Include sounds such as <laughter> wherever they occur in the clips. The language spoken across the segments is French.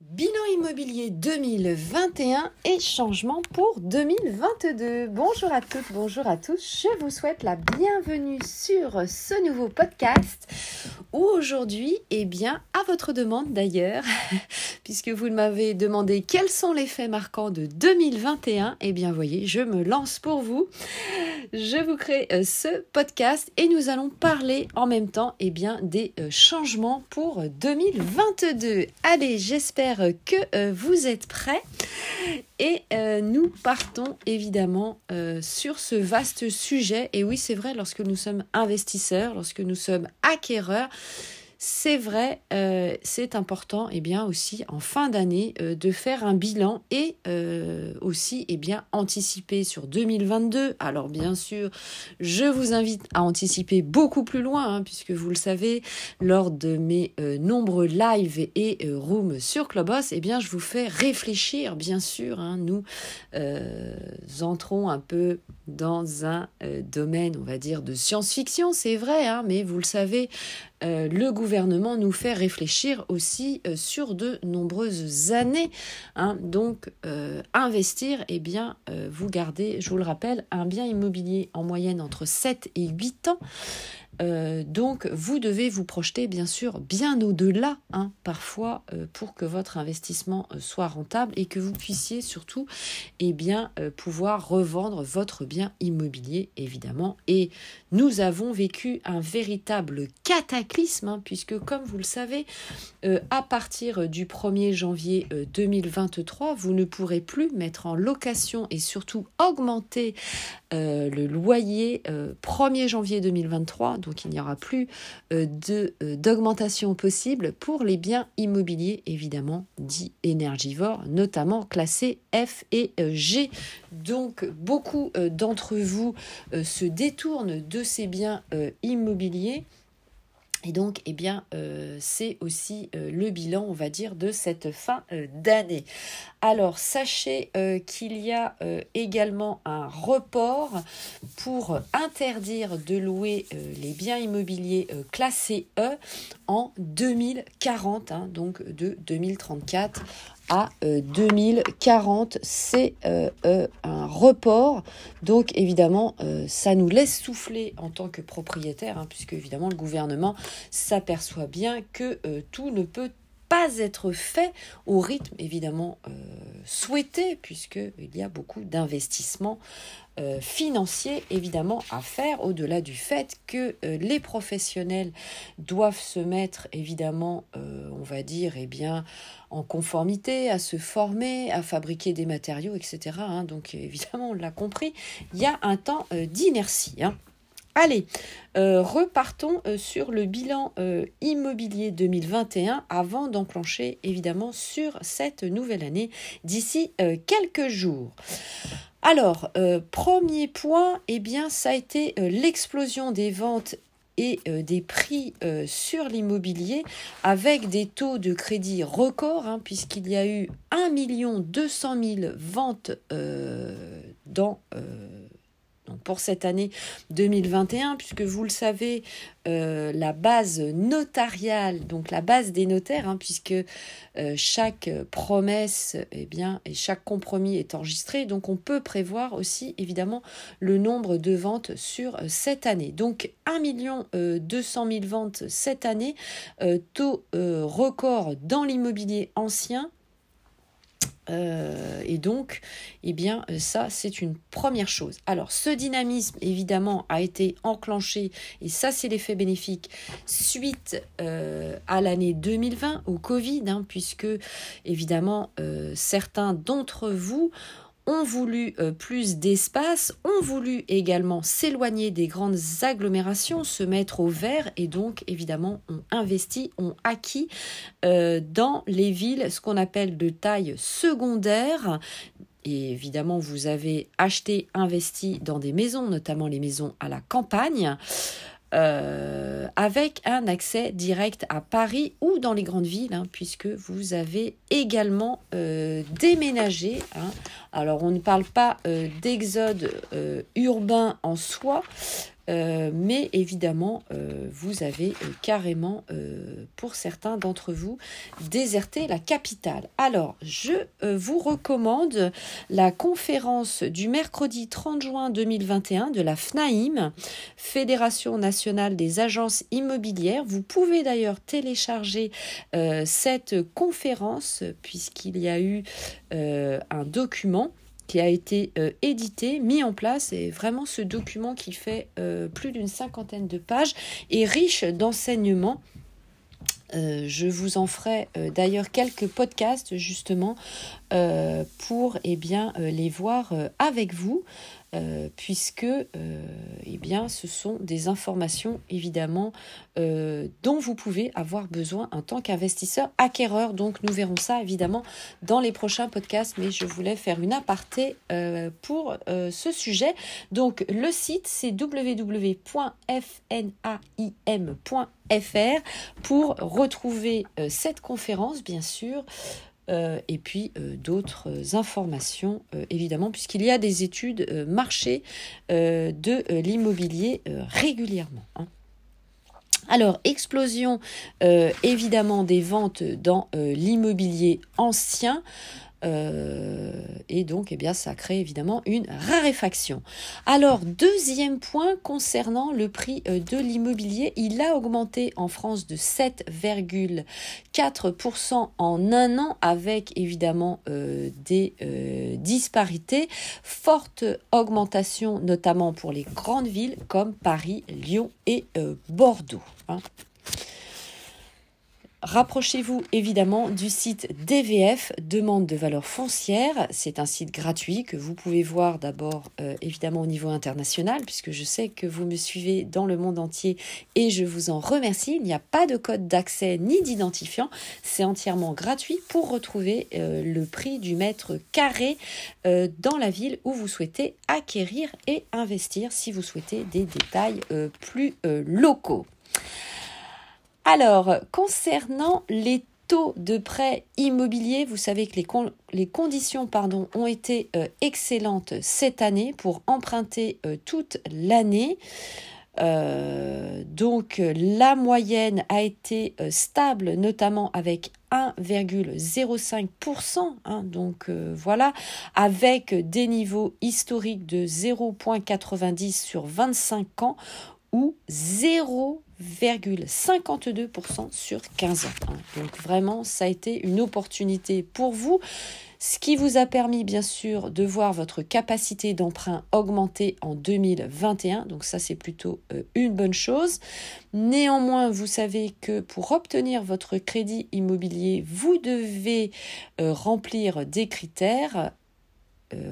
Bilan immobilier 2021 et changement pour 2022. Bonjour à toutes, bonjour à tous. Je vous souhaite la bienvenue sur ce nouveau podcast où aujourd'hui, eh bien, à votre demande d'ailleurs, <laughs> puisque vous m'avez demandé quels sont les faits marquants de 2021, eh bien, voyez, je me lance pour vous. Je vous crée euh, ce podcast et nous allons parler en même temps, eh bien, des euh, changements pour 2022. Allez, j'espère que euh, vous êtes prêts et euh, nous partons évidemment euh, sur ce vaste sujet. Et oui, c'est vrai, lorsque nous sommes investisseurs, lorsque nous sommes acquéreurs, c'est vrai, euh, c'est important et eh bien aussi en fin d'année euh, de faire un bilan et euh, aussi et eh bien anticiper sur 2022. Alors bien sûr, je vous invite à anticiper beaucoup plus loin hein, puisque vous le savez lors de mes nombreux lives et rooms sur Clubhouse, eh bien je vous fais réfléchir bien sûr. Hein. nous entrons un peu dans un domaine, on va dire, de science-fiction, c'est vrai, hein, mais vous le savez, euh, le gouvernement nous fait réfléchir aussi euh, sur de nombreuses années. Hein. Donc, euh, investir, eh bien, vous gardez, je vous le rappelle, un bien immobilier en moyenne entre 7 et 8 ans. Euh, donc, vous devez vous projeter, bien sûr, bien au-delà, hein, parfois, euh, pour que votre investissement euh, soit rentable et que vous puissiez surtout, eh bien, pouvoir revendre votre bien immobilier, évidemment. Et nous avons vécu un véritable cataclysme, hein, puisque, comme vous le savez, à partir du 1er janvier 2023, vous ne pourrez plus mettre en location et surtout augmenter le loyer 1er janvier 2023 donc il n'y aura plus euh, euh, d'augmentation possible pour les biens immobiliers évidemment dits énergivores, notamment classés F et euh, G. Donc beaucoup d'entre vous se détournent de ces biens immobiliers et donc, eh bien, euh, c'est aussi euh, le bilan, on va dire, de cette fin euh, d'année. Alors, sachez qu'il y a également un report pour interdire de louer les biens immobiliers classés E en 2040, hein, donc de 2034 à 2040. Euh, c'est euh, euh, un report. Donc évidemment, ça nous laisse souffler en tant que propriétaire, hein, puisque évidemment le gouvernement s'aperçoit bien que tout ne peut pas être fait au rythme évidemment souhaité, puisqu'il y a beaucoup d'investissements euh, financiers évidemment à faire au-delà du fait que euh, les professionnels doivent se mettre évidemment euh, on va dire eh bien en conformité à se former à fabriquer des matériaux etc hein. donc évidemment on l'a compris il y a un temps d'inertie hein. Allez, repartons sur le bilan immobilier 2021 avant d'enclencher évidemment sur cette nouvelle année d'ici quelques jours. Alors, euh, premier point, eh bien, ça a été euh, l'explosion des ventes et euh, des prix sur l'immobilier avec des taux de crédit records, hein, puisqu'il y a eu 1 200 000 ventes dans pour cette année 2021, puisque vous le savez, euh, la base notariale, donc la base des notaires, hein, puisque euh, chaque promesse eh bien, et chaque compromis est enregistré, donc on peut prévoir aussi évidemment le nombre de ventes sur euh, cette année. Donc 1 200 000 ventes cette année, taux record dans l'immobilier ancien euh, et donc, eh bien, euh, ça, c'est une première chose. Alors, ce dynamisme, évidemment, a été enclenché, et ça, c'est l'effet bénéfique, suite euh, à l'année 2020, au Covid, hein, puisque, évidemment, certains d'entre vous ont voulu euh, plus d'espace, ont voulu également s'éloigner des grandes agglomérations, se mettre au vert et donc évidemment ont investi, ont acquis euh, dans les villes ce qu'on appelle de taille secondaire. Évidemment, vous avez acheté, investi dans des maisons, notamment les maisons à la campagne. Euh, avec un accès direct à Paris ou dans les grandes villes, hein, puisque vous avez également euh, déménagé. Hein. Alors on ne parle pas euh, d'exode urbain en soi, mais évidemment, vous avez carrément, pour certains d'entre vous, déserté la capitale. Alors, je vous recommande la conférence du mercredi 30 juin 2021 de la FNAIM, Fédération nationale des agences immobilières. Vous pouvez d'ailleurs télécharger cette conférence puisqu'il y a eu un document qui a été euh, édité, mis en place. Et vraiment ce document qui fait euh, plus d'une cinquantaine de pages est riche d'enseignements. Euh, je vous en ferai d'ailleurs quelques podcasts justement pour eh bien, les voir avec vous. Euh, puisque euh, eh bien, ce sont des informations évidemment euh, dont vous pouvez avoir besoin en tant qu'investisseur acquéreur. Donc nous verrons ça évidemment dans les prochains podcasts, mais je voulais faire une aparté pour ce sujet. Donc le site c'est www.fnaim.fr pour retrouver cette conférence bien sûr. Euh, et puis euh, d'autres informations, euh, évidemment, puisqu'il y a des études marché de l'immobilier régulièrement. Hein. Alors, explosion évidemment des ventes dans l'immobilier ancien. Euh, et donc, eh bien, ça crée évidemment une raréfaction. Alors, deuxième point concernant le prix euh, de l'immobilier, il a augmenté en France de 7,4% en un an avec évidemment euh, des disparités. Forte augmentation notamment pour les grandes villes comme Paris, Lyon et Bordeaux. Hein. Rapprochez-vous évidemment du site DVF, demande de valeur foncière. C'est un site gratuit que vous pouvez voir d'abord euh, évidemment au niveau international, puisque je sais que vous me suivez dans le monde entier et je vous en remercie. Il n'y a pas de code d'accès ni d'identifiant. C'est entièrement gratuit pour retrouver euh, le prix du mètre carré euh, dans la ville où vous souhaitez acquérir et investir si vous souhaitez des détails plus locaux. Alors, concernant les taux de prêt immobilier, vous savez que les, conditions ont été euh, excellentes cette année pour emprunter euh, toute l'année. Euh, donc la moyenne a été stable, notamment avec 1,05%. Hein, donc voilà, avec des niveaux historiques de 0,90 sur 25 ans ou 0,52% sur 15 ans. Hein. Donc vraiment, ça a été une opportunité pour vous, ce qui vous a permis bien sûr de voir votre capacité d'emprunt augmenter en 2021. Donc ça, c'est plutôt euh, une bonne chose. Néanmoins, vous savez que pour obtenir votre crédit immobilier, vous devez euh, remplir des critères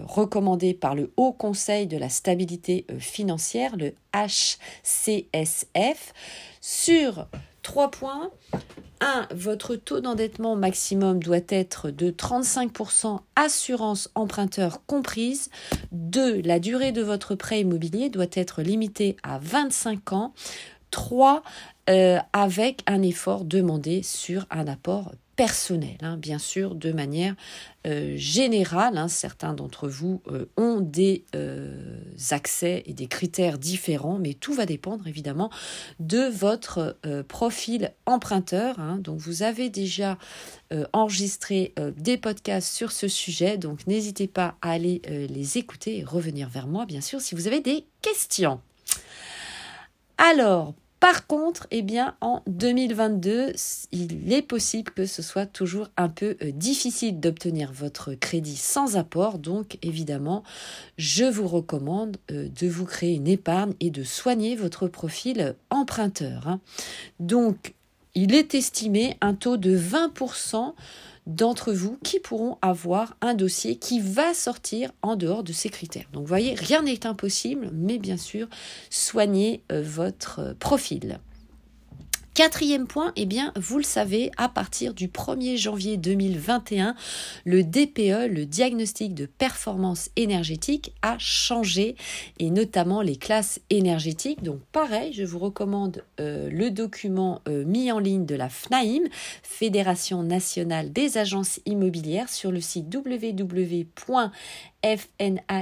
recommandé par le Haut Conseil de la stabilité euh, financière, le HCSF, sur trois points. 1. Votre taux d'endettement maximum doit être de 35% assurance emprunteur comprise. 2. La durée de votre prêt immobilier doit être limitée à 25 ans. 3. Euh, avec un effort demandé sur un apport personnel, hein, bien sûr, de manière euh, générale. Hein. certains d'entre vous euh, ont des euh, accès et des critères différents, mais tout va dépendre évidemment de votre profil emprunteur. Hein. donc vous avez déjà enregistré des podcasts sur ce sujet, donc n'hésitez pas à aller les écouter et revenir vers moi, bien sûr, si vous avez des questions. Alors, par contre, eh bien, en 2022, il est possible que ce soit toujours un peu euh, difficile d'obtenir votre crédit sans apport. Donc, évidemment, je vous recommande euh, de vous créer une épargne et de soigner votre profil emprunteur. Hein. Donc, il est estimé un taux de 20% d'entre vous qui pourront avoir un dossier qui va sortir en dehors de ces critères. Donc vous voyez, rien n'est impossible, mais bien sûr, soignez euh, votre euh, profil. Quatrième point, eh bien, vous le savez, à partir du 1er janvier 2021, le DPE, le diagnostic de performance énergétique, a changé et notamment les classes énergétiques. Donc pareil, je vous recommande euh, le document euh, mis en ligne de la FNAIM, Fédération nationale des agences immobilières, sur le site www fnaim.fr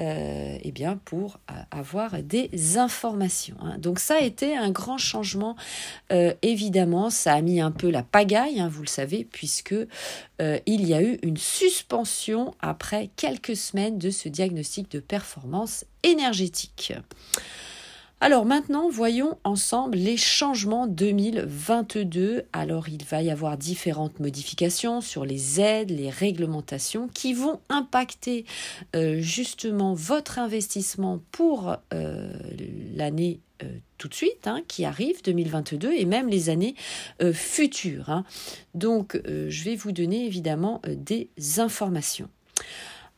euh, eh bien pour euh, avoir des informations. Hein. Donc ça a été un grand changement. Euh, évidemment, ça a mis un peu la pagaille, hein, vous le savez, puisque il y a eu une suspension après quelques semaines de ce diagnostic de performance énergétique. Alors maintenant, voyons ensemble les changements 2022. Alors il va y avoir différentes modifications sur les aides, les réglementations qui vont impacter euh, justement votre investissement pour euh, l'année euh, tout de suite, hein, qui arrive, 2022, et même les années futures. Hein. Donc, je vais vous donner évidemment des informations.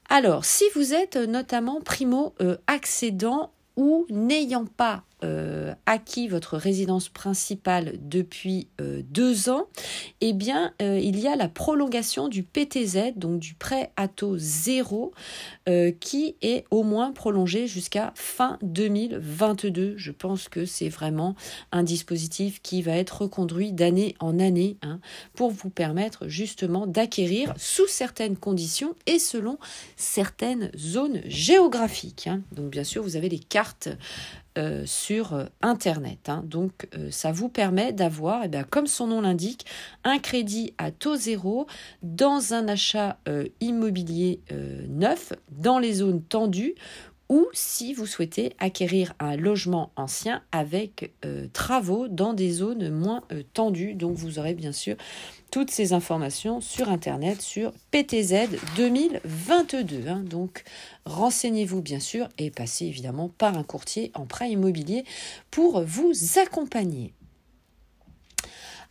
Alors, si vous êtes notamment primo-accédant ou n'ayant pas euh, acquis votre résidence principale depuis euh, deux ans, eh bien, euh, il y a la prolongation du PTZ, donc du prêt à taux zéro, qui est au moins prolongé jusqu'à fin 2022. Je pense que c'est vraiment un dispositif qui va être reconduit d'année en année hein, pour vous permettre justement d'acquérir sous certaines conditions et selon certaines zones géographiques. Hein. Donc, bien sûr, vous avez les cartes euh, sur euh, Internet. Hein. Donc euh, ça vous permet d'avoir, eh comme son nom l'indique, un crédit à taux zéro dans un achat immobilier neuf dans les zones tendues ou si vous souhaitez acquérir un logement ancien avec travaux dans des zones moins tendues. Donc vous aurez bien sûr toutes ces informations sur Internet sur PTZ 2022. Hein. Donc renseignez-vous bien sûr et passez évidemment par un courtier en prêt immobilier pour vous accompagner.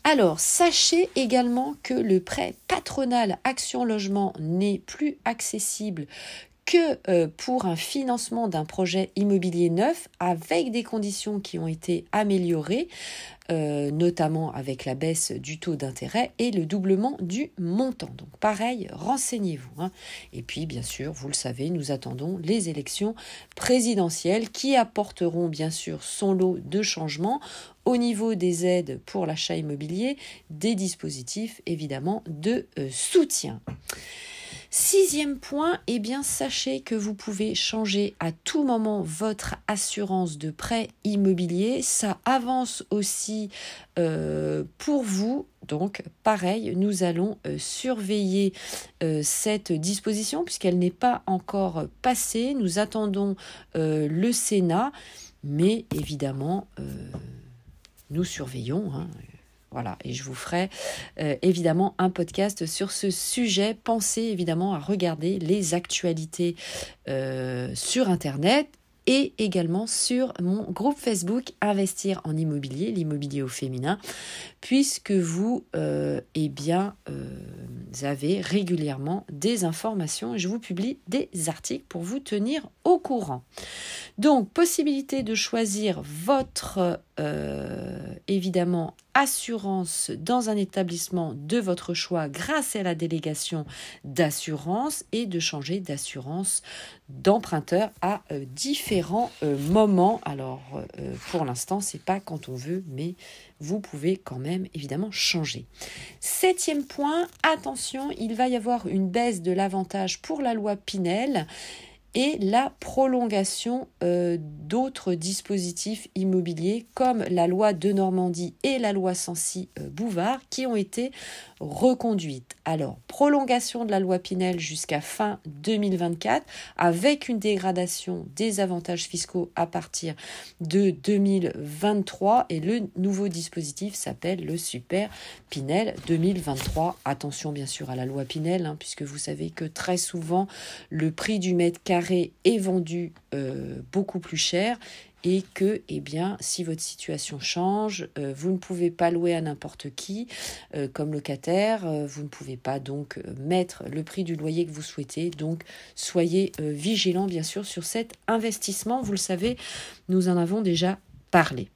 Alors, sachez également que le prêt patronal Action Logement n'est plus accessible que euh, pour un financement d'un projet immobilier neuf avec des conditions qui ont été améliorées, euh, notamment avec la baisse du taux d'intérêt et le doublement du montant. Donc pareil, renseignez-vous. Hein. Et puis bien sûr, vous le savez, nous attendons les élections présidentielles qui apporteront bien sûr son lot de changements au niveau des aides pour l'achat immobilier, des dispositifs évidemment de euh, soutien. Sixième point, eh bien sachez que vous pouvez changer à tout moment votre assurance de prêt immobilier. Ça avance aussi euh, pour vous. Donc pareil, nous allons euh, surveiller euh, cette disposition puisqu'elle n'est pas encore passée. Nous attendons le Sénat, mais évidemment, nous surveillons. Hein. Voilà, et je vous ferai euh, évidemment un podcast sur ce sujet. Pensez évidemment à regarder les actualités euh, sur Internet et également sur mon groupe Facebook Investir en immobilier, l'immobilier au féminin, puisque vous, euh, eh bien, euh, avez régulièrement des informations et je vous publie des articles pour vous tenir au courant. Donc, possibilité de choisir votre, euh, évidemment, assurance dans un établissement de votre choix grâce à la délégation d'assurance et de changer d'assurance d'emprunteur à différents moments. Alors pour l'instant, c'est pas quand on veut, mais vous pouvez quand même évidemment changer. Septième point, attention, il va y avoir une baisse de l'avantage pour la loi Pinel et la prolongation euh, d'autres dispositifs immobiliers comme la loi de Normandie et la loi Sancy-Bouvard qui ont été reconduites. Alors, prolongation de la loi Pinel jusqu'à fin 2024 avec une dégradation des avantages fiscaux à partir de 2023 et le nouveau dispositif s'appelle le Super Pinel 2023. Attention bien sûr à la loi Pinel hein, puisque vous savez que très souvent le prix du mètre carré est vendu euh, beaucoup plus cher et que, eh bien, si votre situation change, euh, vous ne pouvez pas louer à n'importe qui euh, comme locataire, vous ne pouvez pas donc mettre le prix du loyer que vous souhaitez. Donc, soyez vigilant, bien sûr, sur cet investissement. Vous le savez, nous en avons déjà parlé.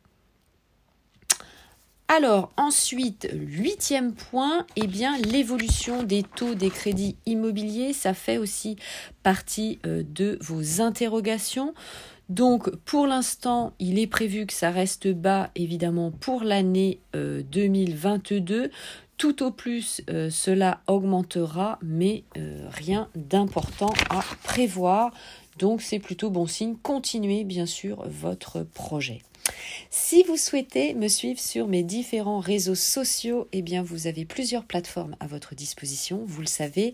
Alors ensuite, huitième point, eh bien l'évolution des taux des crédits immobiliers, ça fait aussi partie euh, de vos interrogations. Donc pour l'instant, il est prévu que ça reste bas évidemment pour l'année 2022. Euh, Tout au plus, euh, cela augmentera, mais rien d'important à prévoir. Donc c'est plutôt bon signe. Continuez bien sûr votre projet. Si vous souhaitez me suivre sur mes différents réseaux sociaux, eh bien vous avez plusieurs plateformes à votre disposition. Vous le savez,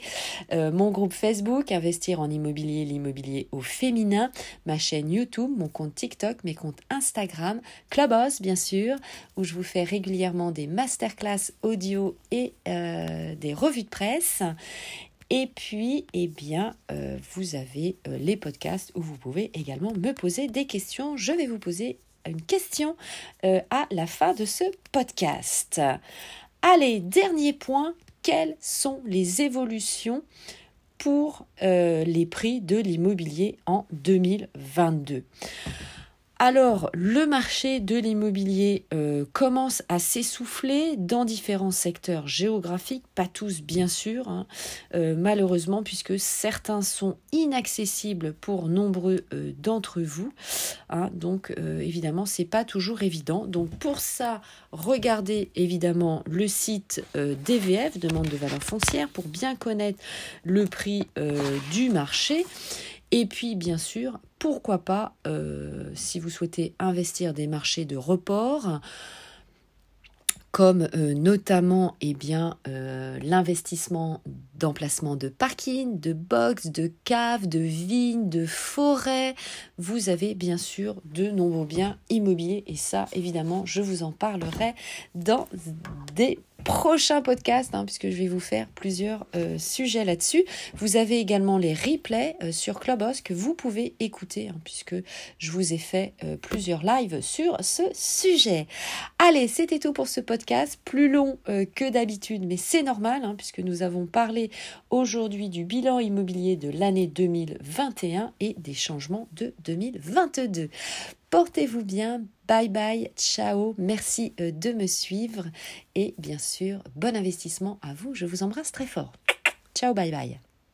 euh, mon groupe Facebook, Investir en immobilier, l'immobilier au féminin, ma chaîne YouTube, mon compte TikTok, mes comptes Instagram, Clubhouse bien sûr, où je vous fais régulièrement des masterclass audio et euh, des revues de presse. Et puis, eh bien, euh, vous avez les podcasts où vous pouvez également me poser des questions. Je vais vous poser une question euh, à la fin de ce podcast. Allez, dernier point, quelles sont les évolutions pour euh, les prix de l'immobilier en 2022 alors, le marché de l'immobilier euh, commence à s'essouffler dans différents secteurs géographiques, pas tous bien sûr, hein, euh, malheureusement, puisque certains sont inaccessibles pour nombreux euh, d'entre vous. Hein. donc, évidemment, c'est pas toujours évident. Donc, pour ça, regardez évidemment le site DVF, demande de valeur foncière, pour bien connaître le prix du marché. Et puis, bien sûr, pourquoi pas, euh, si vous souhaitez investir des marchés de report, comme euh, notamment eh bien, euh, l'investissement d'emplacements de parking, de box, de caves, de vignes, de forêts. Vous avez bien sûr de nombreux biens immobiliers et ça, évidemment, je vous en parlerai dans des prochains podcasts, hein, puisque je vais vous faire plusieurs euh, sujets là-dessus. Vous avez également les replays euh, sur Clubhouse que vous pouvez écouter, hein, puisque je vous ai fait euh, plusieurs lives sur ce sujet. Allez, c'était tout pour ce podcast, plus long que d'habitude, mais c'est normal, hein, puisque nous avons parlé aujourd'hui du bilan immobilier de l'année 2021 et des changements de 2022. Portez-vous bien, bye bye, ciao, merci euh, de me suivre et bien sûr, bon investissement à vous, je vous embrasse très fort. Ciao, bye bye.